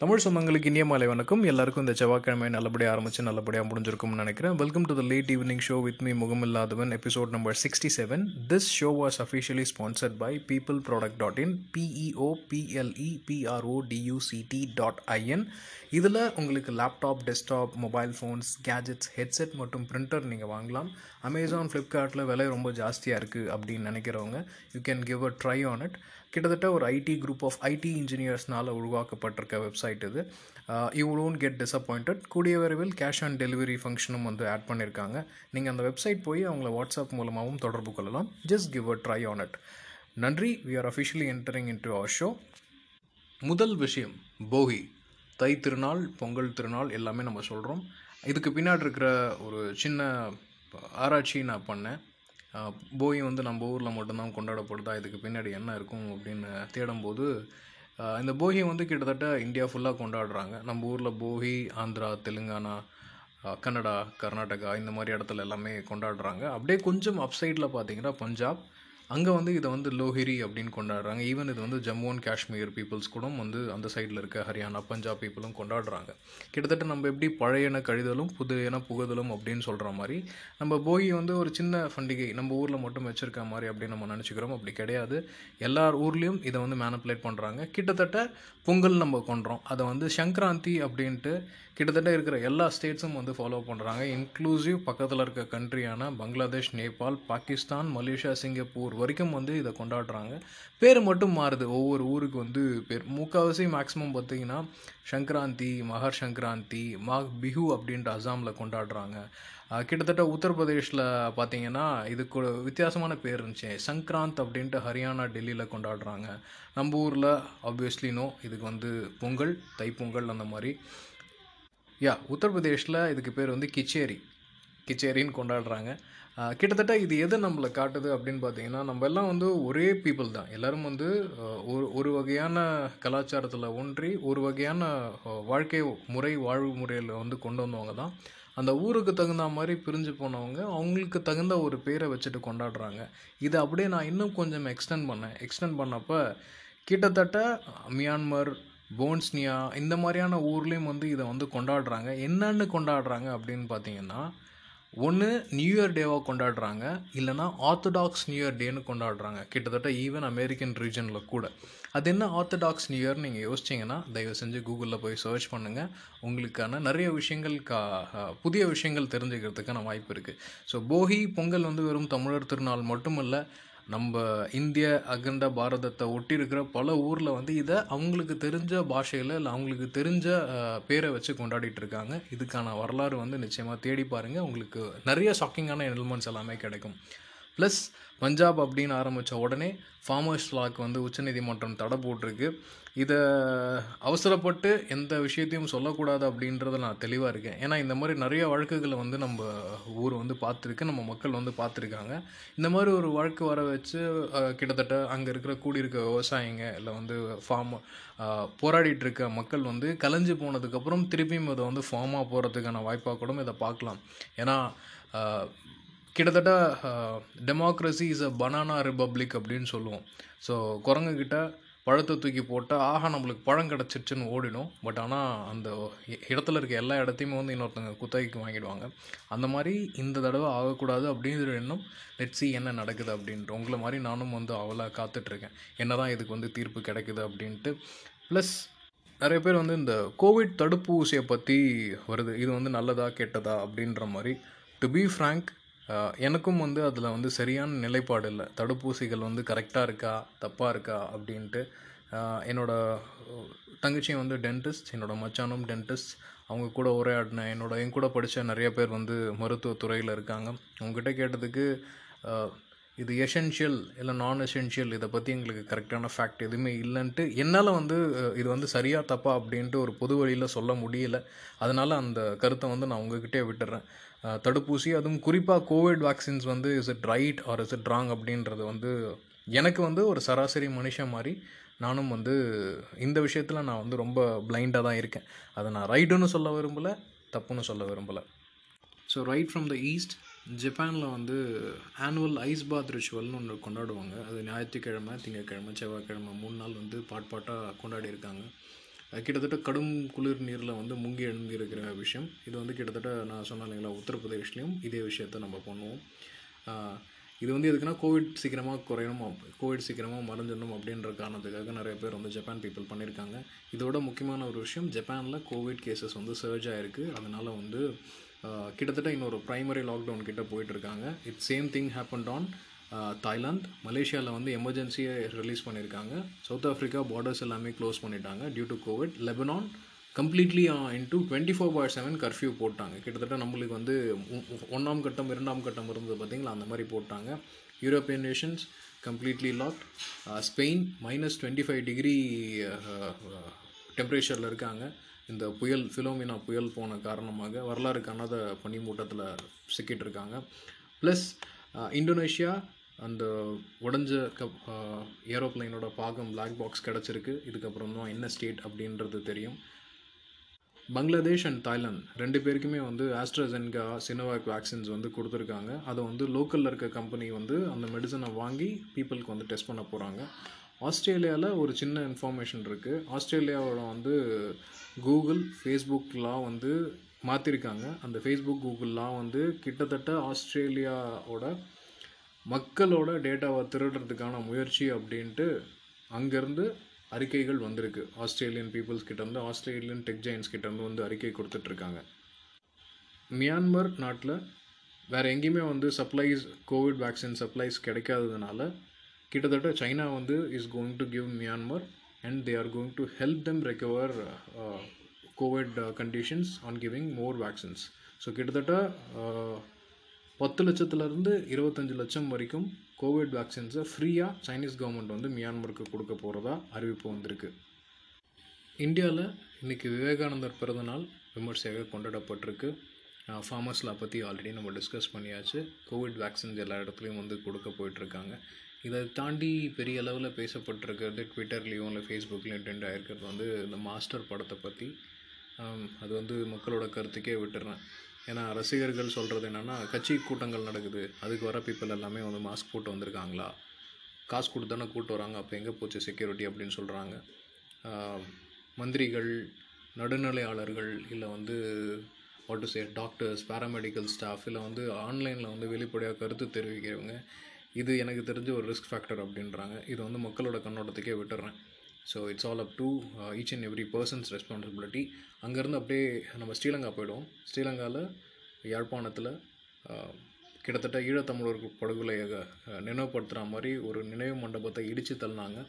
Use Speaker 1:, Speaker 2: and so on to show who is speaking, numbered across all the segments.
Speaker 1: தமிழ் சொந்தங்களுக்கு இனிய மாலை வணக்கம். எல்லாருக்கும் இந்த செவ்வாய்க்கிழமை நல்லபடியாக ஆரம்பிச்சு நல்லபடியாக முடிஞ்சிருக்கும்னு நினைக்கிறேன். Welcome to the late evening show with me முகமில்லாதவன் episode number sixty seven this show was officially sponsored by people product dot in P E O P L E P R O D U C T dot I N இதில் உங்களுக்கு laptop desktop mobile phones gadgets headset மற்றும் printer நீங்கள் வாங்கலாம். Amazon ஃப்ளிப்கார்ட்டில் விலை ரொம்ப ஜாஸ்தியாக இருக்குது அப்படின்னு நினைக்கிறவங்க you can give a try on it கிட்டத்தட்ட ஒரு ஐடி குரூப் ஆஃப் ஐடி இன்ஜினியர்ஸ்னால் உருவாக்கப்பட்டிருக்க வெப்சைட் இது. யூ டோன்ட் கெட் டிசப்பாயிண்டட் கூடிய விரைவில் கேஷ் ஆன் டெலிவரி ஃபங்க்ஷனும் வந்து ஆட் பண்ணியிருக்காங்க நீங்கள் அந்த வெப்சைட் போய் அவங்கள வாட்ஸ்அப் மூலமாகவும் தொடர்பு கொள்ளலாம். Just give a try on it நன்றி. We are officially entering in to our show முதல் விஷயம் போகி. தை திருநாள் பொங்கல் திருநாள் எல்லாமே நம்ம சொல்கிறோம் இதுக்கு பின்னாடி இருக்கிற ஒரு சின்ன ஆராய்ச்சி நான் பண்ணேன். போகி வந்து நம்ம ஊரில் மட்டும்தான் கொண்டாடப்படுதா இதுக்கு பின்னாடி என்ன இருக்கும் அப்படின்னு தேடும்போது இந்த போகி வந்து கிட்டத்தட்ட இந்தியா ஃபுல்லாக கொண்டாடுறாங்க. நம்ம ஊரில் போகி ஆந்திரா தெலுங்கானா கன்னடா கர்நாடகா இந்த மாதிரி இடத்துல எல்லாமே கொண்டாடுறாங்க. அப்படியே கொஞ்சம் அப்சைடில் பார்த்தீங்கன்னா பஞ்சாப் அங்கே வந்து இதை வந்து லோஹிரி அப்படின்னு கொண்டாடுறாங்க. ஈவன் இது வந்து ஜம்மு அண்ட் காஷ்மீர் பீப்புள்ஸ் கூட வந்து அந்த சைடில் இருக்க ஹரியானா பஞ்சாப் பீப்புளும் கொண்டாடுறாங்க. கிட்டத்தட்ட நம்ம எப்படி பழையன கழிதலும் புதியன புகுதலும் அப்படின்னு சொல்கிற மாதிரி நம்ம போகி வந்து ஒரு சின்ன பண்டிகை நம்ம ஊரில் மட்டும் வச்சுருக்க மாதிரி அப்படின்னு நம்ம நினச்சிக்கிறோம். அப்படி கிடையாது. எல்லார் ஊர்லேயும் இதை வந்து மேனிப்புலேட் பண்ணுறாங்க கிட்டத்தட்ட பொங்கல் நம்ம கொண்டுறோம் அதை வந்து சங்கராந்தி அப்படின்ட்டு கிட்டத்தட்ட இருக்கிற எல்லா ஸ்டேட்ஸும் வந்து ஃபாலோ பண்ணுறாங்க இன்க்ளூசிவ் பக்கத்தில் இருக்க கண்ட்ரியான பங்களாதேஷ் நேபாள் பாகிஸ்தான் மலேசியா சிங்கப்பூர் வரைக்கும் வந்து இதை கொண்டாடுறாங்க. பேர் மட்டும் மாறுது. ஒவ்வொரு ஊருக்கு வந்து பேர். முக்கால்வாசி மேக்ஸிமம் பார்த்தீங்கன்னா சங்கராந்தி மகர் சங்கராந்தி மாக் பிஹு அப்படின்ட்டு அசாமில் கொண்டாடுறாங்க. கிட்டத்தட்ட உத்தரப்பிரதேஷில் பார்த்தீங்கன்னா இதுக்கு வித்தியாசமான பேர் இருந்துச்சு. சங்கராந்த் அப்படின்ட்டு ஹரியானா டெல்லியில் கொண்டாடுறாங்க. நம்ம ஊரில் ஆப்வியஸ்லினோ இதுக்கு வந்து பொங்கல் தைப்பொங்கல் அந்த மாதிரி. யா உத்தரப்பிரதேஷில் இதுக்கு பேர் வந்து கிச்சேரி. கிச்சேரின்னு கொண்டாடுறாங்க. கிட்டத்தட்ட இது எது நம்மளை காட்டுது அப்படின்னு பார்த்தீங்கன்னா நம்ம எல்லாம் வந்து ஒரே பீப்புள் தான். எல்லோரும் வந்து ஒரு ஒரு வகையான கலாச்சாரத்தில் ஒன்றி ஒரு வகையான வாழ்க்கை முறை வாழ்வு முறையில் வந்து கொண்டு வந்தவங்க தான். அந்த ஊருக்கு தகுந்த மாதிரி பிரிஞ்சு போனவங்க அவங்களுக்கு தகுந்த ஒரு பேரை வச்சுட்டு கொண்டாடுறாங்க. இதை அப்படியே நான் இன்னும் கொஞ்சம் எக்ஸ்டெண்ட் பண்ணேன். எக்ஸ்டெண்ட் பண்ணப்போ கிட்டத்தட்ட மியான்மர் போன்ஸ்னியா இந்த மாதிரியான ஊர்லேயும் வந்து இதை வந்து கொண்டாடுறாங்க. என்னன்னு கொண்டாடுறாங்க அப்படின்னு பார்த்தீங்கன்னா ஒன்று நியூ இயர் டேவாக கொண்டாடுறாங்க. இல்லைனா ஆர்த்தடாக்ஸ் நியூ இயர் டேன்னு கொண்டாடுறாங்க. கிட்டத்தட்ட ஈவன் அமெரிக்கன் ரீஜனில் கூட. அது என்ன ஆர்த்தடாக்ஸ் நியூ இயர் நீங்கள் யோசிச்சிங்கன்னா தயவு செஞ்சு கூகுளில் போய் சர்ச் பண்ணுங்கள் உங்களுக்கான நிறைய விஷயங்கள் கா புதிய விஷயங்கள் தெரிஞ்சுக்கிறதுக்கான வாய்ப்பு இருக்குது ஸோ போகி பொங்கல் வந்து வெறும் தமிழர் திருநாள் மட்டும் இல்லை நம்ம இந்திய அகண்ட பாரதத்தை ஒட்டி இருக்கிற பல ஊரில் வந்து இதை அவங்களுக்கு தெரிஞ்ச பாஷையில் இல்லை அவங்களுக்கு தெரிஞ்ச பேரை வச்சு கொண்டாடிட்டு இருக்காங்க. இதுக்கான வரலாறு வந்து நிச்சயமாக தேடி பாருங்கள் உங்களுக்கு நிறைய ஷாக்கிங்கான எலிமெண்ட்ஸ் எல்லாமே கிடைக்கும். ப்ளஸ் பஞ்சாப் அப்படின்னு ஆரம்பித்த உடனே ஃபார்மர்ஸ் லாக் வந்து உச்சநீதிமன்றம் தடை போட்டிருக்கு. இதை அவசரப்பட்டு எந்த விஷயத்தையும் சொல்லக்கூடாது அப்படின்றத நான் தெளிவாக இருக்கேன். ஏன்னா இந்த மாதிரி நிறைய வழக்குகளை வந்து நம்ம ஊர் வந்து பார்த்துருக்கு. நம்ம மக்கள் வந்து பார்த்துருக்காங்க. இந்த மாதிரி ஒரு வழக்கு வர வச்சு கிட்டத்தட்ட அங்கே இருக்கிற கூடியிருக்க விவசாயிங்க இல்லை வந்து ஃபார்ம் போராடிட்டு இருக்க மக்கள் வந்து கலைஞ்சு போனதுக்கப்புறம் திருப்பியும் இதை வந்து ஃபார்மாக போகிறதுக்கான வாய்ப்பாக கூட இதை பார்க்கலாம். ஏன்னா கிட்டத்தட்ட democracy is a banana republic அப்படின்னு சொல்லுவோம். ஸோ குரங்குகிட்ட பழத்தை தூக்கி போட்டால் ஆஹா நம்மளுக்கு பழம் கிடச்சிருச்சுன்னு ஓடிடும். பட் ஆனால் அந்த இடத்துல இருக்க எல்லா இடத்தையுமே வந்து இன்னொருத்தங்க குத்தகைக்கு வாங்கிடுவாங்க. அந்த மாதிரி இந்த தடவை ஆகக்கூடாது அப்படிங்கிற எண்ணம் லெட்ஸி என்ன நடக்குது அப்படின்ட்டு. உங்களை மாதிரி நானும் வந்து அவளாக காத்துட்ருக்கேன். என்ன தான் இதுக்கு வந்து தீர்ப்பு கிடைக்குது அப்படின்ட்டு. ப்ளஸ் நிறைய பேர் வந்து இந்த கோவிட் தடுப்பூசியை பற்றி வருது. இது வந்து நல்லதா கெட்டதா அப்படின்ற மாதிரி. டு பி ஃப்ரேங்க் எனக்கும் வந்து அதில் வந்து சரியான நிலைப்பாடு இல்லை. தடுப்பூசிகள் வந்து கரெக்டாக இருக்கா தப்பாக இருக்கா அப்படின்ட்டு என்னோடய தங்கச்சியும் வந்து டென்டிஸ்ட் என்னோடய மச்சானும் டென்டிஸ்ட் அவங்க கூட உரையாடின என்னோட என் கூட படித்த நிறைய பேர் வந்து மருத்துவத்துறையில் இருக்காங்க. அவங்ககிட்ட கேட்டதுக்கு இது எசென்ஷியல் இல்லை நான் எசென்ஷியல் இதை பற்றி எங்களுக்கு கரெக்டான ஃபேக்ட் எதுவுமே இல்லைன்ட்டு என்னால் வந்து இது வந்து சரியா தப்பா அப்படின்ட்டு ஒரு பொது வழியில் சொல்ல முடியல. அதனால் அந்த கருத்தை வந்து நான் உங்ககிட்டே விட்டுறேன். தடுப்பூசி அதுவும் குறிப்பாக கோவிட் வேக்சின்ஸ் வந்து is it right or is it wrong அப்படின்றது வந்து எனக்கு வந்து ஒரு சராசரி மனுஷன் மாதிரி நானும் வந்து இந்த விஷயத்தில் நான் வந்து ரொம்ப பிளைண்டாக தான் இருக்கேன். அதை நான் ரைட்டுன்னு சொல்ல விரும்பலை தப்புன்னு சொல்ல விரும்பலை. So right from the east ஜப்பானில் வந்து ஆனுவல் ஐஸ் பாத் ரிச்சுவல்னு ஒன்று கொண்டாடுவாங்க. அது ஞாயிற்றுக்கிழமை திங்கக்கிழமை செவ்வாய்க்கிழமை மூணு நாள் வந்து பாட் பாட்டாக கொண்டாடி இருக்காங்க. கிட்டத்தட்ட கடும் குளிர் நீரில் வந்து முங்கி எழுந்திருக்கிற விஷயம். இது வந்து கிட்டத்தட்ட நான் சொன்னேன் இல்லைங்களா உத்தரப்பிரதேஷ்லேயும் இதே விஷயத்தை நம்ம பண்ணுவோம். இது வந்து எதுக்குன்னா கோவிட் சீக்கிரமாக குறையணும் கோவிட் சீக்கிரமாக மறைஞ்சிடணும் அப்படின்ற காரணத்துக்காக நிறைய பேர் வந்து ஜப்பான் பீப்புள் பண்ணியிருக்காங்க. இதோட முக்கியமான ஒரு விஷயம் ஜப்பானில் கோவிட் கேசஸ் வந்து சர்ஜ் ஆகிருக்கு அதனால் வந்து கிட்டத்தட்ட இன்னொரு ப்ரைமரி லாக்டவுன் கிட்ட போயிட்டுருக்காங்க. It's same thing happened on Thailand மலேசியாவில் வந்து எமர்ஜென்சியை ரிலீஸ் பண்ணியிருக்காங்க. சவுத் ஆஃப்ரிக்கா பார்டர்ஸ் எல்லாமே க்ளோஸ் பண்ணிட்டாங்க due to Covid Lebanon completely into twenty four by seven curfew போட்டாங்க. கிட்டத்தட்ட நம்மளுக்கு வந்து ஒன்றாம் கட்டம் இரண்டாம் கட்டம் இருந்தது பார்த்திங்களா அந்த மாதிரி போட்டாங்க. European nations completely locked Spain minus twenty five degree டெம்பரேச்சரில் இருக்காங்க. இந்த புயல் ஃபிலோமினா புயல் போன காரணமாக வரலாறு காணாத பனிமூட்டத்தில் சிக்கிட்டு இருக்காங்க ப்ளஸ் இந்தோனேஷியா அந்த உடஞ்ச கப் ஏரோப்ளைனோட பாகம் பிளாக் பாக்ஸ் கிடச்சிருக்கு. இதுக்கப்புறம் தான் என்ன ஸ்டேட் அப்படின்றது தெரியும். பங்களாதேஷ் அண்ட் தாய்லாந்து ரெண்டு பேருக்குமே வந்து ஆஸ்ட்ராசென்கா சினோவாக் வேக்சின்ஸ் வந்து கொடுத்துருக்காங்க. அதை வந்து லோக்கலில் இருக்க கம்பெனி வந்து அந்த மெடிசனை வாங்கி பீப்புளுக்கு வந்து டெஸ்ட் பண்ண போகிறாங்க ஆஸ்திரேலியாவில் ஒரு சின்ன இன்ஃபர்மேஷன் இருக்குது ஆஸ்திரேலியாவோட வந்து கூகுள் ஃபேஸ்புக்லாம் வந்து மாற்றிருக்காங்க அந்த ஃபேஸ்புக் கூகுள்லாம் வந்து கிட்டத்தட்ட ஆஸ்திரேலியாவோட மக்களோட டேட்டாவை திருடுறதுக்கான முயற்சி அப்படின்ட்டு அங்கேருந்து அறிக்கைகள் வந்திருக்கு. ஆஸ்திரேலியன் பீப்புள்ஸ் கிட்டேருந்து ஆஸ்திரேலியன் டெக் ஜெயின்ஸ் கிட்டேருந்து வந்து அறிக்கை கொடுத்துட்ருக்காங்க மியான்மர் நாட்டில் வேறு எங்கேயுமே வந்து சப்ளைஸ் கோவிட் வேக்சின் சப்ளைஸ் கிடைக்காததுனால கிட்டத்தட்ட சைனா வந்து is going to give Myanmar and they are going to help them recover Covid conditions on giving more vaccines so கிட்டத்தட்ட uh, பத்து லட்சத்துலேருந்து இருபத்தஞ்சு லட்சம் வரைக்கும் கோவிட் வேக்சின்ஸை ஃப்ரீயாக சைனீஸ் கவர்மெண்ட் வந்து மியான்மருக்கு கொடுக்க போகிறதா அறிவிப்பு வந்திருக்கு. இந்தியாவில் இன்றைக்கி விவேகானந்தர் பிறந்தநாள் விமர்சையாக கொண்டாடப்பட்டிருக்கு. ஃபார்மர்ஸில் பற்றி ஆல்ரெடி நம்ம டிஸ்கஸ் பண்ணியாச்சு. கோவிட் வேக்சின்ஸ் எல்லா இடத்துலையும் வந்து கொடுக்க போயிட்டுருக்காங்க இதை தாண்டி பெரிய அளவில் பேசப்பட்டிருக்கிறது ட்விட்டர்லேயும் இல்லை ஃபேஸ்புக்லேயும் ட்ரெண்ட் ஆகிருக்கிறது வந்து இந்த மாஸ்டர் படத்தை பற்றி அது வந்து மக்களோட கருத்துக்கே விட்டுறேன். ஏன்னா ரசிகர்கள் சொல்கிறது என்னென்னா கட்சி கூட்டங்கள் நடக்குது. அதுக்கு வர பீப்புள் எல்லாமே வந்து மாஸ்க் போட்டு வந்திருக்காங்களா? காசு கொடுத்து தானே கூட்டு வராங்க. அப்போ எங்கே போச்சு செக்யூரிட்டி அப்படின்னு சொல்கிறாங்க மந்திரிகள் நடுநிலையாளர்கள் இல்லை வந்து what to say doctors paramedical staff இல்லை வந்து ஆன்லைனில் வந்து வெளிப்படையாக கருத்து தெரிவிக்கிறவங்க இது எனக்கு தெரிஞ்ச ஒரு ரிஸ்க் ஃபேக்டர் அப்படின்றாங்க. இது வந்து மக்களோட கண்ணோட்டத்துக்கே விட்டுறேன். So it's all up to each and every persons responsibility அங்கேருந்து அப்படியே நம்ம ஸ்ரீலங்கா போயிடுவோம். ஸ்ரீலங்காவில் யாழ்ப்பாணத்தில் uh, கிட்டத்தட்ட ஈழத்தமிழர் படுகொலை uh, நினைவுபடுத்துகிற மாதிரி ஒரு நினைவு மண்டபத்தை இடித்து தள்ளினாங்க.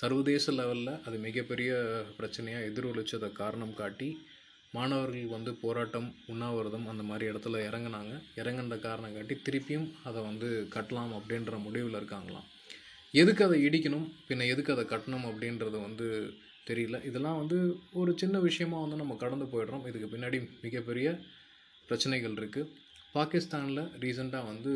Speaker 1: சர்வதேச லெவலில் அது மிகப்பெரிய பிரச்சனையாக எதிரொலிச்சதை காரணம் காட்டி மாணவர்கள் வந்து போராட்டம் உண்ணாவிரதம் அந்த மாதிரி இடத்துல இறங்குனாங்க. இறங்குன காரணம் காட்டி திருப்பியும் அதை வந்து கட்டலாம் அப்படின்ற முடிவில் இருக்காங்களாம். எதுக்கு அதை இடிக்கணும்? பின்ன எதுக்கு அதை கட்டணும் அப்படின்றது வந்து தெரியல. இதெல்லாம் வந்து ஒரு சின்ன விஷயமாக வந்து நம்ம கடந்து போயிடுறோம். இதுக்கு பின்னாடி மிகப்பெரிய பிரச்சனைகள் இருக்குது பாகிஸ்தானில் ரீசெண்டாக வந்து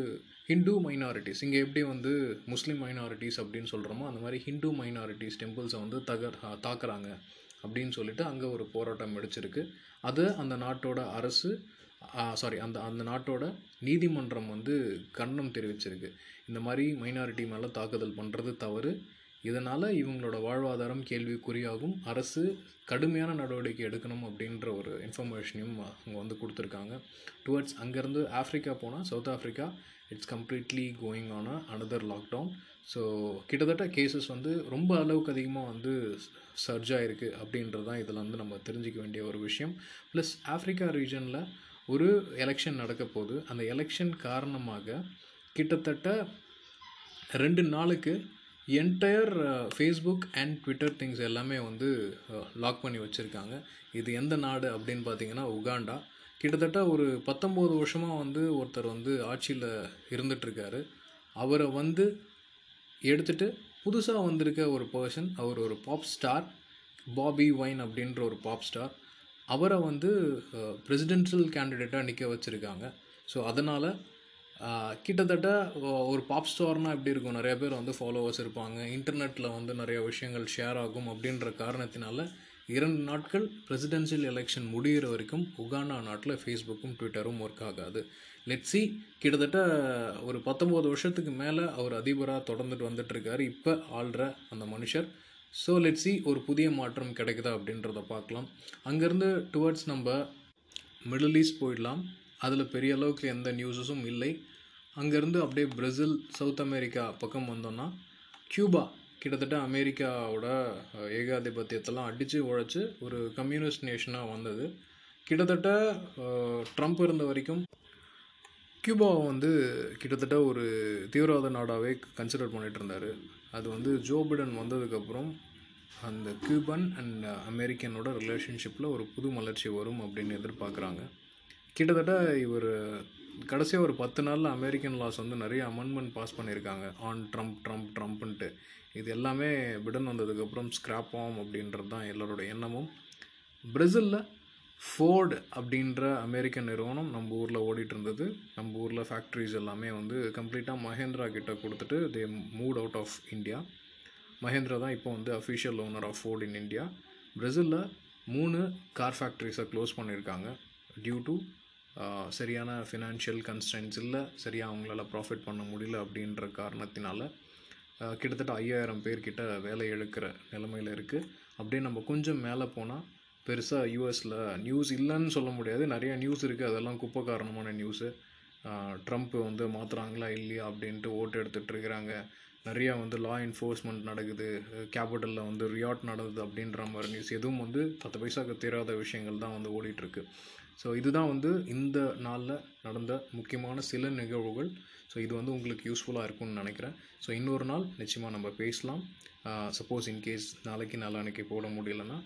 Speaker 1: ஹிந்து மைனாரிட்டிஸ் இங்கே எப்படி வந்து முஸ்லீம் மைனாரிட்டிஸ் அப்படின்னு சொல்கிறோமோ அந்த மாதிரி ஹிந்து மைனாரிட்டிஸ் டெம்பிள்ஸை வந்து தகர் தாக்குறாங்க. அப்படின்னு சொல்லிட்டு அங்கே ஒரு போராட்டம் வெடிச்சிருக்கு. அது அந்த நாட்டோட அரசு சாரி அந்த அந்த நாட்டோட நீதிமன்றம் வந்து கண்டனம் தெரிவிச்சிருக்கு. இந்த மாதிரி மைனாரிட்டி மேலே தாக்குதல் பண்ணுறது தவறு. இதனால் இவங்களோட வாழ்வாதாரம் கேள்விக்குறியாகும். அரசு கடுமையான நடவடிக்கை எடுக்கணும் அப்படின்ற ஒரு இன்ஃபர்மேஷனையும் அவங்க வந்து கொடுத்துருக்காங்க. டுவர்ட்ஸ் அங்கேருந்து ஆஃப்ரிக்கா போனால் South Africa it's completely going on another lockdown so கிட்டத்தட்ட கேசஸ் வந்து ரொம்ப அளவுக்கு அதிகமாக வந்து சர்ஜ் ஆகிருக்கு அப்படின்றது தான் இதில் வந்து நம்ம தெரிஞ்சிக்க வேண்டிய ஒரு விஷயம். ப்ளஸ் ஆஃப்ரிக்கா ரீஜனில் ஒரு எலெக்ஷன் நடக்க போகுது. அந்த எலெக்ஷன் காரணமாக கிட்டத்தட்ட ரெண்டு நாளுக்கு entire Facebook and Twitter things எல்லாமே வந்து uh, லாக் பண்ணி வச்சுருக்காங்க. இது எந்த நாடு அப்படின்னு பார்த்தீங்கன்னா உகாண்டா. கிட்டத்தட்ட ஒரு பத்தொம்போது வருஷமாக வந்து ஒருத்தர் வந்து ஆட்சியில் இருந்துகிட்ருக்காரு அவரை வந்து எடுத்துட்டு புதுசாக வந்திருக்க ஒரு பர்சன் அவர் ஒரு பாப் ஸ்டார் பாபி வைன் அப்படின்ற ஒரு பாப் ஸ்டார் அவரை வந்து பிரசிடென்ஷியல் கேண்டிடேட்டாக நிற்க வச்சுருக்காங்க. ஸோ அதனால் கிட்டத்தட்ட ஒரு பாப் ஸ்டார்னால் எப்படி இருக்கும்? நிறைய பேர் வந்து ஃபாலோவர்ஸ் இருப்பாங்க. இன்டர்நெட்டில் வந்து நிறைய விஷயங்கள் ஷேர் ஆகும் அப்படின்ற காரணத்தினால இரண்டு நாட்கள் பிரசிடென்ஷியல் எலெக்ஷன் முடிகிற வரைக்கும் உகாண்டா நாட்டில் ஃபேஸ்புக்கும் ட்விட்டரும் ஒர்க் ஆகாது. லெட்ஸி கிட்டத்தட்ட ஒரு பத்தொம்போது வருஷத்துக்கு மேலே அவர் அதிபராக தொடர்ந்துட்டு வந்துட்டுருக்காரு இப்போ ஆள்ற அந்த மனுஷர். ஸோ லெட்ஸி ஒரு புதிய மாற்றம் கிடைக்குதா அப்படின்றத பார்க்கலாம். அங்கேருந்து டுவர்ட்ஸ் நம்ம மிடில் ஈஸ்ட் போயிடலாம். அதில் பெரிய அளவுக்கு எந்த நியூஸஸும் இல்லை. அங்கேருந்து அப்படியே பிரேசில் சவுத் அமெரிக்கா பக்கம் வந்தோம்னா கியூபா கிட்டத்தட்ட அமெரிக்காவோட ஏகாதிபத்தியத்தெல்லாம் அடித்து உழைச்சி ஒரு கம்யூனிஸ்ட் நேஷனாக வந்தது. கிட்டத்தட்ட ட்ரம்ப் இருந்த வரைக்கும் கியூபாவை வந்து கிட்டத்தட்ட ஒரு தீவிரவாத நாடாகவே கன்சிடர் பண்ணிகிட்டு இருந்தார். அது வந்து ஜோ பிடன் வந்ததுக்கப்புறம் அந்த கியூபன் அண்ட் அமெரிக்கனோட ரிலேஷன்ஷிப்பில் ஒரு புது மலர்ச்சி வரும் அப்படின்னு எதிர்பார்க்குறாங்க. கிட்டத்தட்ட இவர் கடைசியாக ஒரு பத்து நாளில் அமெரிக்கன் லாஸ் வந்து நிறைய அமெண்ட்மெண்ட் பாஸ் பண்ணியிருக்காங்க. ஆன் ட்ரம்ப் ட்ரம்ப் ட்ரம்ப்ன்ட்டு இது எல்லாமே பிடன் வந்ததுக்கப்புறம் ஸ்க்ராப் ஆகும் அப்படின்றது தான் எல்லோருடைய எண்ணமும். பிரேசிலில் ஃபோர்டு அப்படின்ற அமெரிக்கன் நிறுவனம் நம்ம ஊரில் ஓடிட்டு இருந்தது. நம்ம ஊரில் ஃபேக்ட்ரிஸ் எல்லாமே வந்து கம்ப்ளீட்டாக மஹேந்திரா கிட்ட கொடுத்துட்டு they moved out of India Mahindra தான் இப்போ வந்து official owner of Ford in India பிரேசிலில் மூணு கார் ஃபேக்ட்ரிஸை க்ளோஸ் பண்ணியிருக்காங்க. டியூ டு சரியான ஃபினான்ஷியல் கன்ஸ்டன்ஸ் இல்லை சரியாக அவங்களால ப்ராஃபிட் பண்ண முடியல அப்படின்ற காரணத்தினால கிட்டத்தட்ட ஐயாயிரம் பேர்கிட்ட வேலை எழுக்கிற நிலமையில் இருக்குது அப்படியே நம்ம கொஞ்சம் மேலே போனால் பெருசாக யூஎஸில் நியூஸ் இல்லைன்னு சொல்ல முடியாது. நிறைய நியூஸ் இருக்குது அதெல்லாம் குப்பை காரணமான நியூஸு ட்ரம்ப் வந்து மாற்றுறாங்களா இல்லையா அப்படின்ட்டு ஓட்டு எடுத்துகிட்டு இருக்கிறாங்க. நிறையா வந்து லா என்ஃபோர்ஸ்மெண்ட் நடக்குது. கேபிட்டலில் வந்து ரியாட் நடந்தது அப்படின்ற மாதிரி நியூஸ் எதுவும் வந்து பத்து பைசாக்கு தெரியாத விஷயங்கள் தான் வந்து ஓடிட்டுருக்கு ஸோ இதுதான் வந்து இந்த நாளில் நடந்த முக்கியமான சில நிகழ்வுகள். ஸோ இது வந்து உங்களுக்கு யூஸ்ஃபுல்லாக இருக்கும்னு நினைக்கிறேன். ஸோ இன்னொரு நாள் நிச்சயமாக நம்ம பேசலாம். சப்போஸ் இன்கேஸ் நாளைக்கு நாளான்னைக்கு போட முடியலன்னா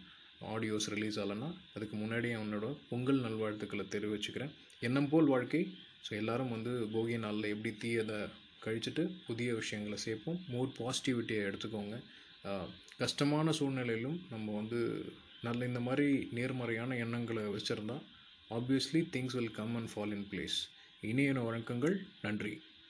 Speaker 1: ஆடியோஸ் ரிலீஸ் ஆகலைன்னா அதுக்கு முன்னாடியே என்னோட பொங்கல் நல்வாழ்த்துக்களை தெரிவிச்சுக்கிறேன். எண்ணம் போல் வாழ்க்கை. ஸோ எல்லோரும் வந்து போகி நாளில் எப்படி தீயதை கழிச்சிட்டு புதிய விஷயங்களை சேர்ப்போம். மோர் பாசிட்டிவிட்டியை எடுத்துக்கோங்க. கஷ்டமான சூழ்நிலையிலும் நம்ம வந்து நல்ல இந்த மாதிரி நேர்மறையான எண்ணங்களை வச்சுருந்தா obviously things will come and fall in place இனிய வணக்கங்கள். நன்றி.